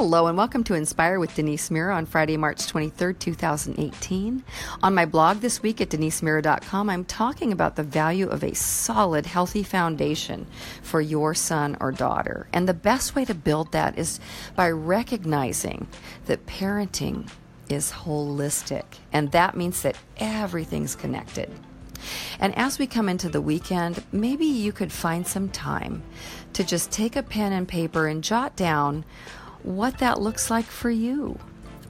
Hello, and welcome to Inspire with Denise Mira on Friday, March 23rd, 2018. On my blog this week at denisemira.com, I'm talking about the value of a solid, healthy foundation for your son or daughter. And the best way to build that is by recognizing that parenting is holistic, and that means that everything's connected. And as we come into the weekend, maybe you could find some time to just take a pen and paper and jot down what that looks like for you.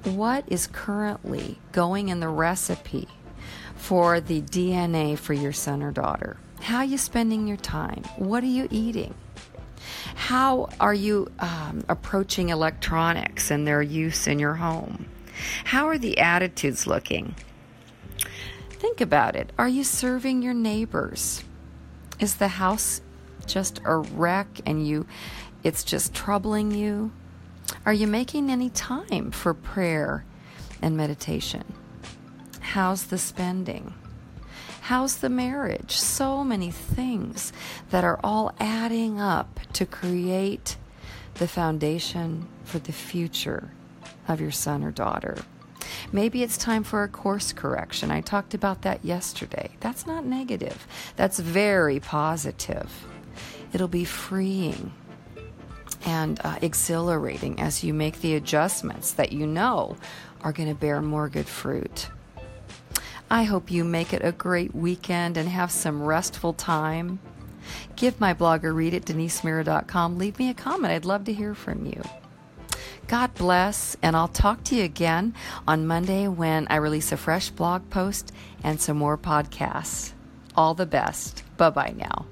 What is currently going in the recipe for the DNA for your son or daughter? How are you spending your time? What are you eating? How are you um, approaching electronics and their use in your home? How are the attitudes looking? Think about it. Are you serving your neighbors? Is the house just a wreck and you it's just troubling you? Are you making any time for prayer and meditation? How's the spending? How's the marriage? So many things that are all adding up to create the foundation for the future of your son or daughter. Maybe it's time for a course correction. I talked about that yesterday. That's not negative, that's very positive. It'll be freeing and uh, exhilarating as you make the adjustments that you know are going to bear more good fruit. I hope you make it a great weekend and have some restful time. Give my blog a read at denisemira.com. Leave me a comment. I'd love to hear from you. God bless, and I'll talk to you again on Monday when I release a fresh blog post and some more podcasts. All the best. Bye bye now.